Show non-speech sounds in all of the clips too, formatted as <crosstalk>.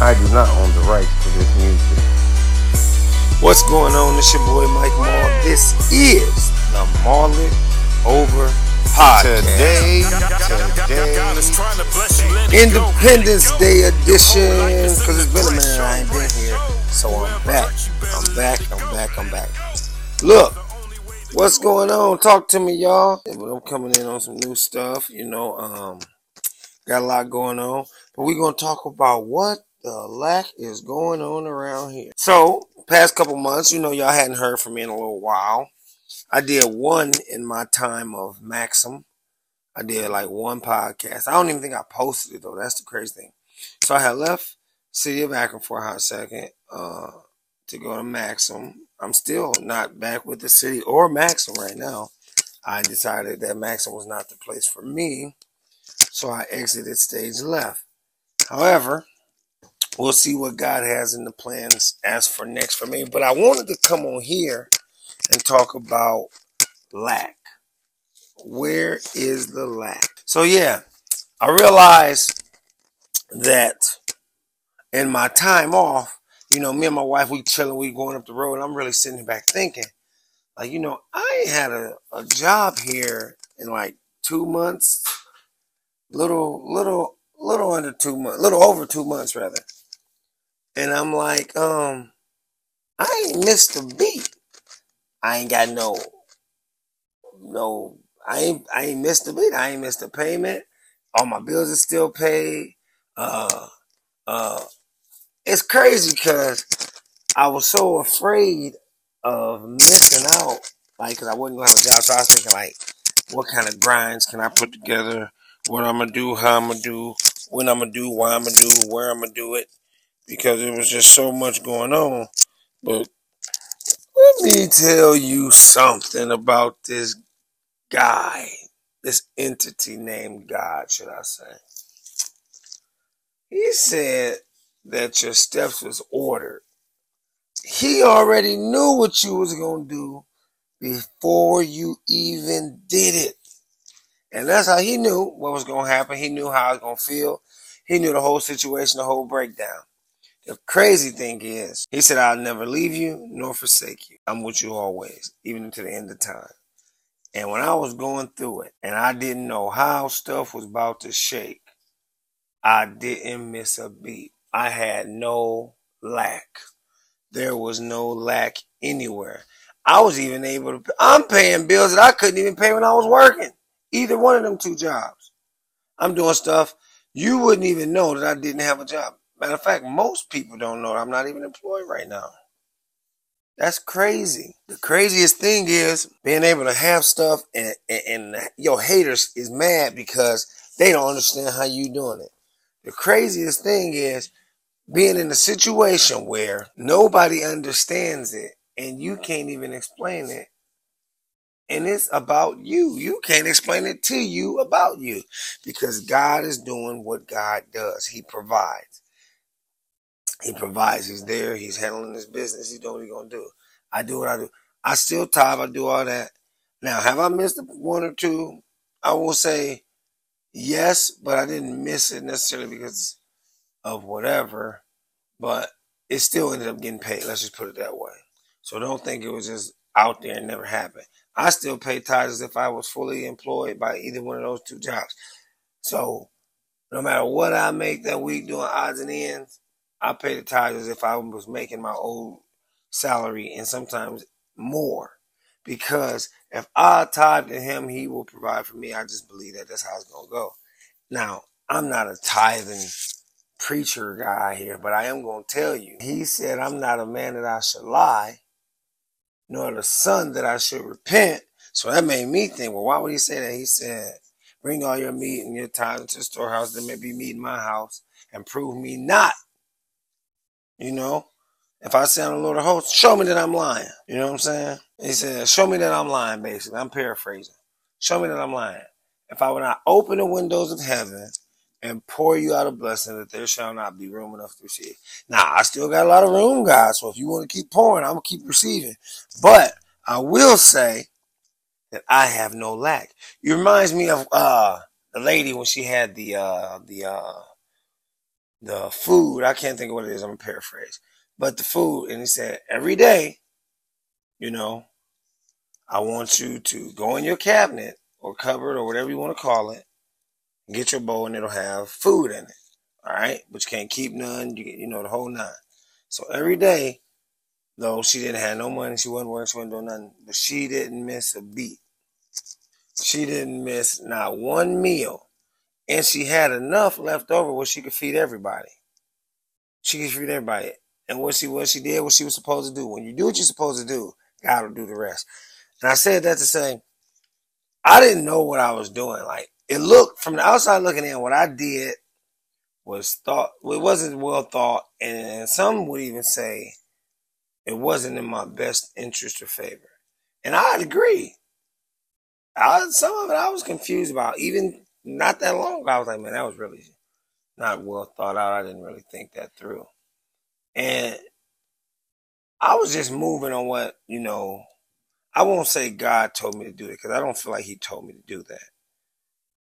I do not own the rights to this music. What's going on? It's your boy Mike Mall. This is the Marlin Over Podcast. Today, today, Independence Day edition. Because it's been a minute I ain't been here. So I'm back. I'm back. I'm back. I'm back. Look, what's going on? Talk to me, y'all. I'm coming in on some new stuff. You know, um, got a lot going on. But we're going to talk about what the lack is going on around here. So, past couple months, you know, y'all hadn't heard from me in a little while. I did one in my time of Maxim. I did like one podcast. I don't even think I posted it though. That's the crazy thing. So I had left City of Akron for a hot second uh, to go to Maxim. I'm still not back with the city or Maxim right now. I decided that Maxim was not the place for me. So I exited stage left. However, we'll see what God has in the plans as for next for me. But I wanted to come on here and talk about lack. Where is the lack? So yeah, I realized that in my time off, you know, me and my wife, we chilling, we going up the road, and I'm really sitting back thinking, like, you know, I ain't had a, a job here in like two months, little, little, little under two months, little over two months rather. And I'm like, um, I ain't missed a beat. I ain't got no, no, I ain't, I ain't missed a beat. I ain't missed a payment. All my bills are still paid. Uh, uh, it's crazy because I was so afraid of missing out, like, cause I wasn't gonna have a job. So I was thinking, like, what kind of grinds can I put together? What I'm gonna do? How I'm gonna do? When I'm gonna do? Why I'm gonna do? Where I'm gonna do it? Because it was just so much going on. But let me tell you something about this guy, this entity named God, should I say. He said that your steps was ordered. He already knew what you was going to do before you even did it. And that's how he knew what was going to happen. He knew how I was going to feel. He knew the whole situation, the whole breakdown. The crazy thing is, he said, I'll never leave you nor forsake you. I'm with you always, even to the end of time. And when I was going through it and I didn't know how stuff was about to shake, I didn't miss a beat. I had no lack. There was no lack anywhere. I was even able to, I'm paying bills that I couldn't even pay when I was working. Either one of them two jobs. I'm doing stuff you wouldn't even know that I didn't have a job. Matter of fact, most people don't know I'm not even employed right now. That's crazy. The craziest thing is being able to have stuff and, and, and your haters is mad because they don't understand how you doing it. The craziest thing is being in a situation where nobody understands it and you can't even explain it. And it's about you. You can't explain it to you about you because God is doing what God does. He provides. He provides. He's there. He's handling his business. He's doing what he's gonna do. I do what I do. I still tithe. I do all that. Now, have I missed one or two? I will say yes, but I didn't miss it necessarily because of whatever. But it still ended up getting paid. Let's just put it that way. So don't think it was just out there and never happened. I still pay tithes if I was fully employed by either one of those two jobs. So no matter what I make that week doing odds and ends, I pay the tithes as if I was making my old salary and sometimes more. Because if I tithe to him, he will provide for me. I just believe that that's how it's going to go. Now, I'm not a tithing preacher guy here, but I am going to tell you. He said, I'm not a man that I should lie, nor the son that I should repent. So that made me think, well, why would he say that? He said, bring all your meat and your tithe into the storehouse, there may be meat in my house, and prove me not you know, if I say I'm the Lord of hosts, show me that I'm lying. You know what I'm saying? He said, show me that I'm lying, basically. I'm paraphrasing. Show me that I'm lying. If I would not open the windows of heaven and pour you out a blessing that there shall not be room enough to receive. Now, I still got a lot of room, guys. So if you want to keep pouring, I'm going to keep receiving. But I will say that I have no lack. It reminds me of uh, the lady when she had the uh, the uh, the food. I can't think of what it is. I'm gonna paraphrase, but the food, and he said every day, you know, I want you to go in your cabinet or cupboard or whatever you want to call it, get your bowl, and it'll have food in it. All right, but you can't keep none. You you know the whole nine. So every day, though she didn't have no money, she wasn't working, she wasn't doing nothing, but she didn't miss a beat. She didn't miss not one meal and she had enough left over where she could feed everybody. She could feed everybody. And what she what she did, what she was supposed to do. When you do what you're supposed to do, God will do the rest. And I said that to say, I didn't know what I was doing. Like it looked from the outside looking in, what I did was thought it wasn't well thought, and some would even say it wasn't in my best interest or favor. And I'd agree. I, some of it I was confused about, even not that long I was like, man, that was really not well thought out. I didn't really think that through. And I was just moving on what, you know, I won't say God told me to do it because I don't feel like He told me to do that.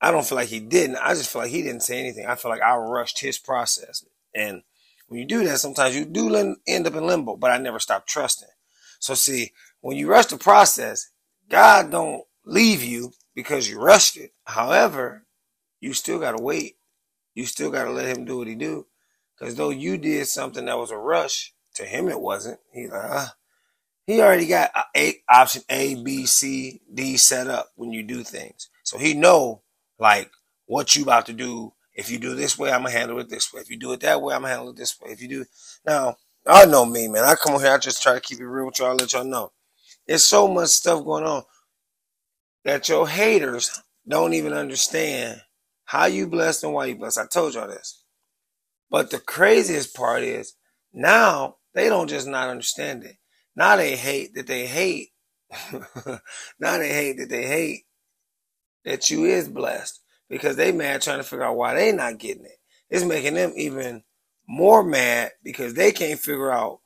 I don't feel like He didn't. I just feel like He didn't say anything. I feel like I rushed His process. And when you do that, sometimes you do end up in limbo, but I never stopped trusting. So see, when you rush the process, God don't leave you because you rushed it. However, you still got to wait. You still got to let him do what he do. Because though you did something that was a rush, to him it wasn't. He like, uh, he already got a, option A, B, C, D set up when you do things. So he know like what you about to do. If you do this way, I'm gonna handle it this way. If you do it that way, I'm gonna handle it this way. If you do now, I know me, man. I come on here, I just try to keep it real with y'all, let y'all know. There's so much stuff going on that your haters don't even understand how you blessed and why you blessed. I told y'all this. But the craziest part is now they don't just not understand it. Now they hate that they hate. <laughs> now they hate that they hate that you is blessed because they mad trying to figure out why they not getting it. It's making them even more mad because they can't figure out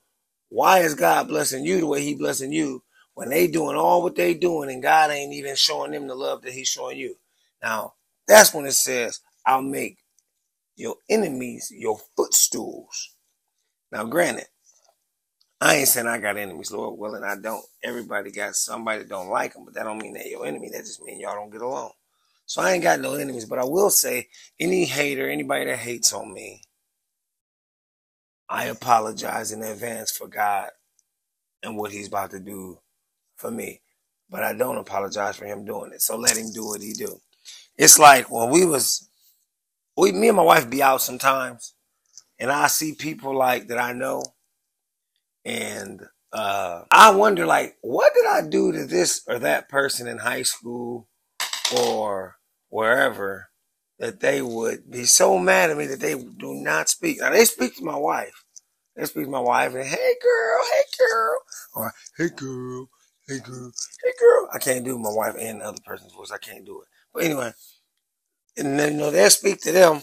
why is God blessing you the way he blessing you when they doing all what they doing and God ain't even showing them the love that he's showing you. Now, that's when it says, I'll make your enemies your footstools. Now, granted, I ain't saying I got enemies, Lord willing, I don't. Everybody got somebody that don't like them, but that don't mean they're your enemy. That just means y'all don't get along. So I ain't got no enemies, but I will say any hater, anybody that hates on me, I apologize in advance for God and what he's about to do for me. But I don't apologize for him doing it. So let him do what he do. It's like when we was we me and my wife be out sometimes and I see people like that I know and uh, I wonder like what did I do to this or that person in high school or wherever that they would be so mad at me that they do not speak. Now they speak to my wife. They speak to my wife and hey girl, hey girl, or hey girl, hey girl, hey girl. I can't do my wife and the other person's voice. I can't do it. But anyway, and then you know they'll speak to them,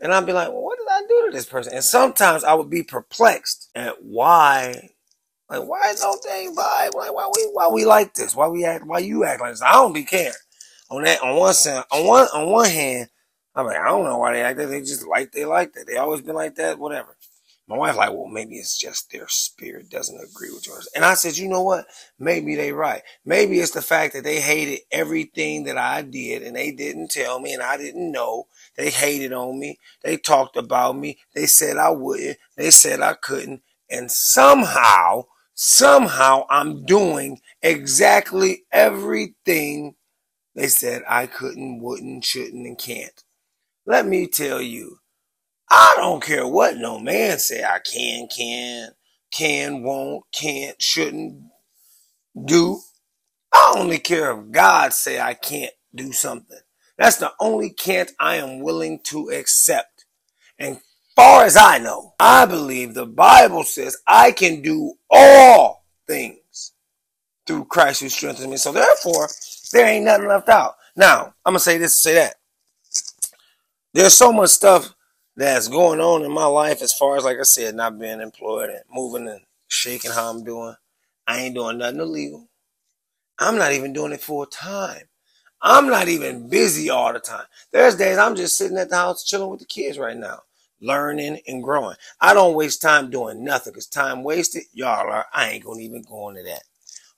and I'll be like, well, what did I do to this person? And sometimes I would be perplexed at why, like, why don't they vibe? Why, why we, why we like this? Why we act? Why you act like this? I don't be caring. On that, on one side, on one, on one hand, I'm like, I don't know why they act that. They just like they like that. They always been like that. Whatever. My wife like, well, maybe it's just their spirit doesn't agree with yours. And I said, you know what? Maybe they right. Maybe it's the fact that they hated everything that I did and they didn't tell me and I didn't know. They hated on me. They talked about me. They said I wouldn't. They said I couldn't. And somehow, somehow I'm doing exactly everything they said I couldn't, wouldn't, shouldn't, and can't. Let me tell you, I don't care what no man say I can, can, can, won't, can't, shouldn't do. I only care if God say I can't do something. That's the only can't I am willing to accept. And far as I know, I believe the Bible says I can do all things through Christ who strengthens me. So therefore, there ain't nothing left out. Now, I'm gonna say this, say that. There's so much stuff that's going on in my life as far as like I said, not being employed and moving and shaking how I'm doing. I ain't doing nothing illegal. I'm not even doing it full time. I'm not even busy all the time. There's days I'm just sitting at the house chilling with the kids right now. learning and growing. I don't waste time doing nothing because time wasted, y'all are, I ain't gonna even go into that.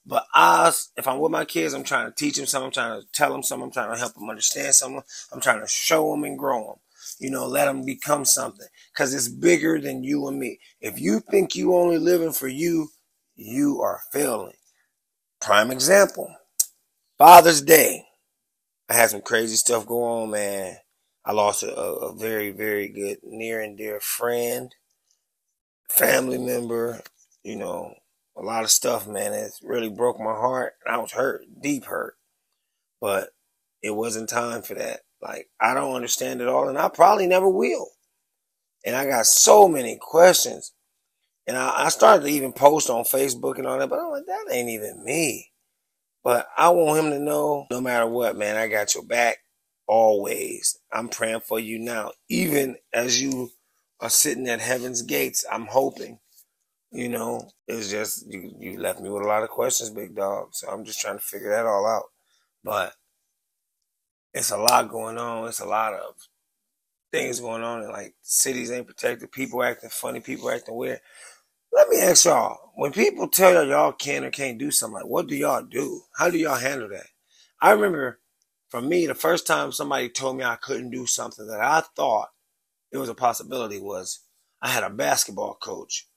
But I, if I'm with my kids, I'm trying to teach them something. I'm trying to tell them something. I'm trying to help them understand something. I'm trying to show them and grow them. You know, let them become something because it's bigger than you and me. If you think you only living for you, you are failing. Prime example, Father's Day. I had some crazy stuff go on, man. I lost a, a very, very good near and dear friend, family member, you know, a lot of stuff, man. It really broke my heart. I was hurt, deep hurt. But it wasn't time for that. Like, I don't understand it all, and I probably never will. And I got so many questions. And I, I started to even post on Facebook and all that, but I'm like, that ain't even me. But I want him to know no matter what, man, I got your back always. I'm praying for you now. Even as you are sitting at heaven's gates, I'm hoping. You know, it's just you, you left me with a lot of questions, big dog. So I'm just trying to figure that all out. But it's a lot going on. It's a lot of things going on. And like cities ain't protected. People acting funny. People acting weird. Let me ask y'all: When people tell y'all y'all can or can't do something, like what do y'all do? How do y'all handle that? I remember, for me, the first time somebody told me I couldn't do something that I thought it was a possibility was I had a basketball coach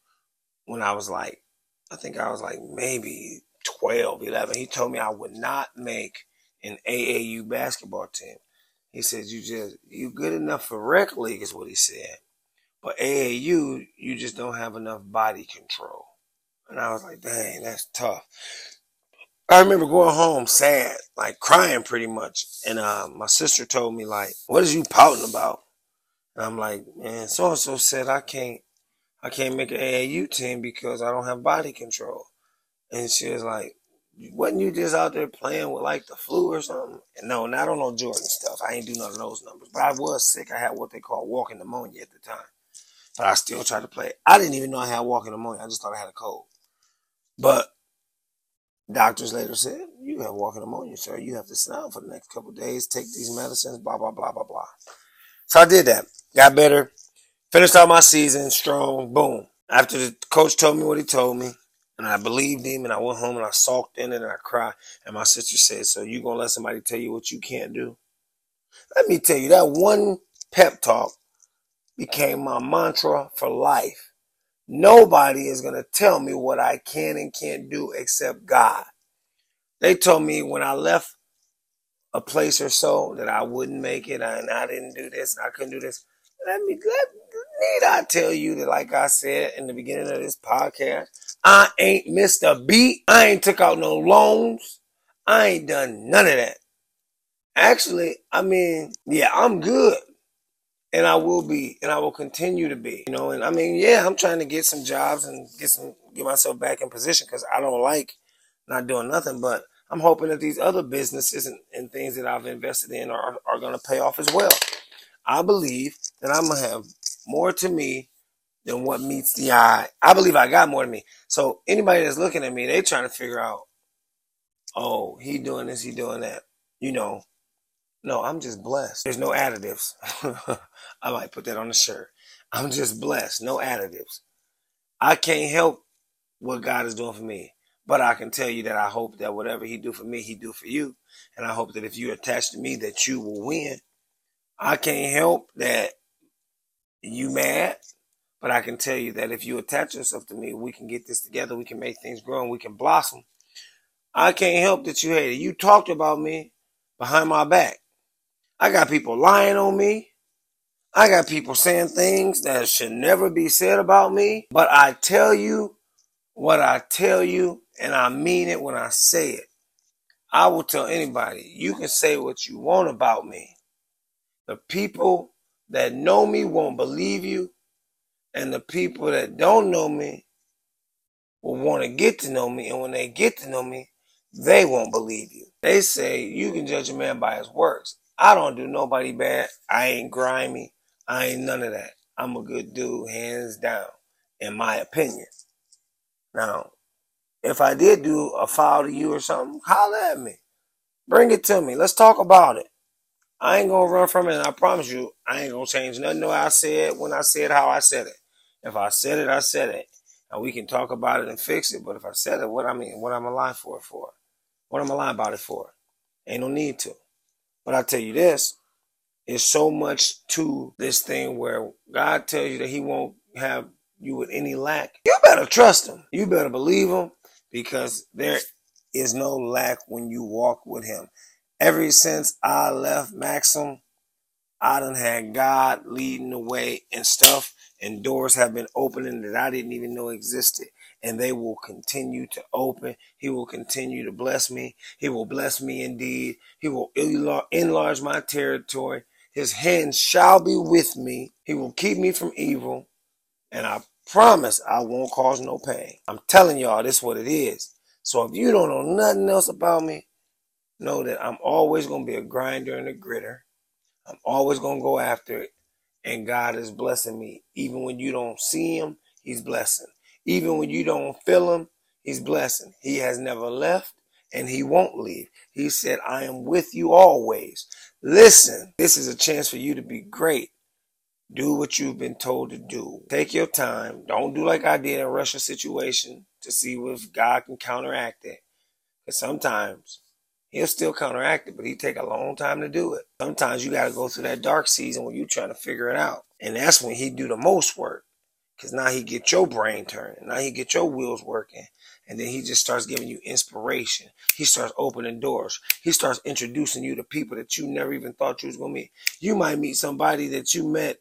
when I was like, I think I was like maybe 12, 11. He told me I would not make an AAU basketball team. He says you just, you good enough for rec league is what he said. But AAU, you just don't have enough body control. And I was like, dang, that's tough. I remember going home sad, like crying pretty much. And uh, my sister told me, like, what is you pouting about? And I'm like, man, so and so said I can't I can't make an AAU team because I don't have body control. And she was like, wasn't you just out there playing with like the flu or something? And no, not on no Jordan stuff. I ain't do none of those numbers. But I was sick. I had what they call walking pneumonia at the time. But I still tried to play. I didn't even know I had walking pneumonia. I just thought I had a cold. But doctors later said, you have walking pneumonia, sir. You have to sit down for the next couple days, take these medicines, blah, blah, blah, blah, blah. So I did that. Got better. Finished out my season strong. Boom. After the coach told me what he told me, and I believed him, and I went home and I sulked in it and I cried. And my sister said, "So you gonna let somebody tell you what you can't do?" Let me tell you that one pep talk became my mantra for life. Nobody is gonna tell me what I can and can't do except God. They told me when I left a place or so that I wouldn't make it, and I didn't do this, and I couldn't do this. Let me let need I tell you that, like I said in the beginning of this podcast, I ain't missed a beat. I ain't took out no loans. I ain't done none of that. Actually, I mean, yeah, I'm good. And I will be, and I will continue to be. You know, and I mean, yeah, I'm trying to get some jobs and get some get myself back in position because I don't like not doing nothing. But I'm hoping that these other businesses and, and things that I've invested in are, are going to pay off as well. I believe that I'm going to have more to me than what meets the eye. I believe I got more than me. So anybody that's looking at me, they trying to figure out, oh, he doing this, he doing that. You know, no, I'm just blessed. There's no additives. <laughs> I might put that on the shirt. I'm just blessed. No additives. I can't help what God is doing for me. But I can tell you that I hope that whatever he do for me, he do for you. And I hope that if you attach to me, that you will win. I can't help that you mad, but I can tell you that if you attach yourself to me, we can get this together. We can make things grow and we can blossom. I can't help that you hate it. You talked about me behind my back. I got people lying on me. I got people saying things that should never be said about me. But I tell you what I tell you, and I mean it when I say it. I will tell anybody, you can say what you want about me. The people that know me won't believe you, and the people that don't know me will want to get to know me, and when they get to know me, they won't believe you. They say you can judge a man by his works. I don't do nobody bad. I ain't grimy. I ain't none of that. I'm a good dude, hands down, in my opinion. Now, if I did do a foul to you or something, holler at me. Bring it to me. Let's talk about it. I ain't gonna run from it, and I promise you, I ain't gonna change nothing that I said when I said how I said it. If I said it, I said it, and we can talk about it and fix it. But if I said it, what I mean, what I'm alive for for? What I'm alive about it for? Ain't no need to. But I tell you this, it's so much to this thing where God tells you that He won't have you with any lack. You better trust Him. You better believe Him because there is no lack when you walk with Him. Ever since I left Maxim, I done had God leading the way and stuff, and doors have been opening that I didn't even know existed and they will continue to open. He will continue to bless me. He will bless me indeed. He will enlarge my territory. His hand shall be with me. He will keep me from evil. And I promise I won't cause no pain. I'm telling y'all this is what it is. So if you don't know nothing else about me, know that I'm always going to be a grinder and a gritter. I'm always going to go after it. And God is blessing me. Even when you don't see him, he's blessing. Even when you don't feel him, he's blessing. He has never left and he won't leave. He said, I am with you always. Listen, this is a chance for you to be great. Do what you've been told to do. Take your time. Don't do like I did and rush a situation to see if God can counteract it. Because sometimes he'll still counteract it, but he take a long time to do it. Sometimes you got to go through that dark season when you're trying to figure it out. And that's when he do the most work. Cause now he get your brain turning. Now he get your wheels working. And then he just starts giving you inspiration. He starts opening doors. He starts introducing you to people that you never even thought you was gonna meet. You might meet somebody that you met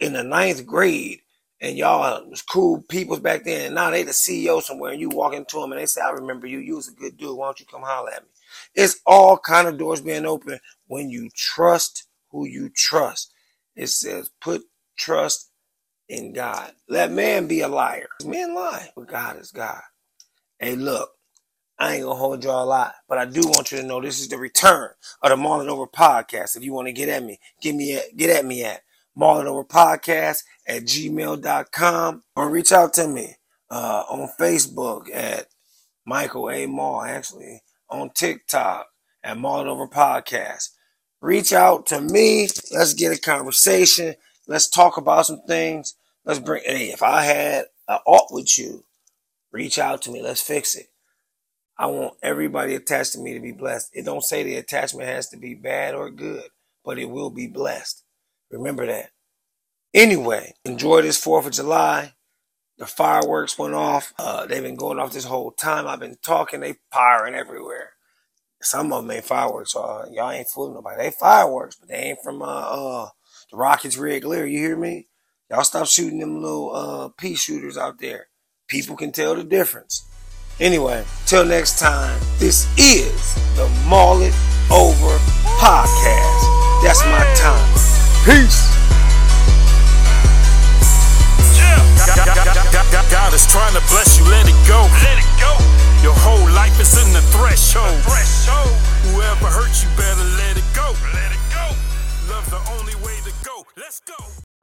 in the ninth grade and y'all was cool people back then. And now they the CEO somewhere and you walk into them and they say, I remember you. You was a good dude. Why don't you come holler at me? It's all kind of doors being open when you trust who you trust. It says put trust in God. Let man be a liar. Men lie, but God is God. Hey, look, I ain't gonna hold y'all a lot, but I do want you to know this is the return of the MullitOver podcast. If you want to get at me, get me at, get at me at Marlon podcast at gmail.com or reach out to me uh, on Facebook at Michael A. Mall, actually on TikTok at Marlon podcast. Reach out to me. Let's get a conversation. Let's talk about some things. Let's bring, hey, if I had an art with you, reach out to me. Let's fix it. I want everybody attached to me to be blessed. It don't say the attachment has to be bad or good, but it will be blessed. Remember that. Anyway, enjoy this 4th of July. The fireworks went off. Uh, they've been going off this whole time. I've been talking. They firing everywhere. Some of them ain't fireworks. Uh, y'all ain't fooling nobody. They fireworks, but they ain't from uh, uh the Rockets Red Glare. You hear me? Y'all stop shooting them little uh, pea shooters out there. People can tell the difference. Anyway, till next time, this is the Mullet Over Podcast. That's my time. Peace. Yeah. God, is trying to bless you. Let it go. Let it go. Your whole life is in the threshold. The threshold. Whoever hurt you better let it go. Let it go. Love the only way to go. Let's go.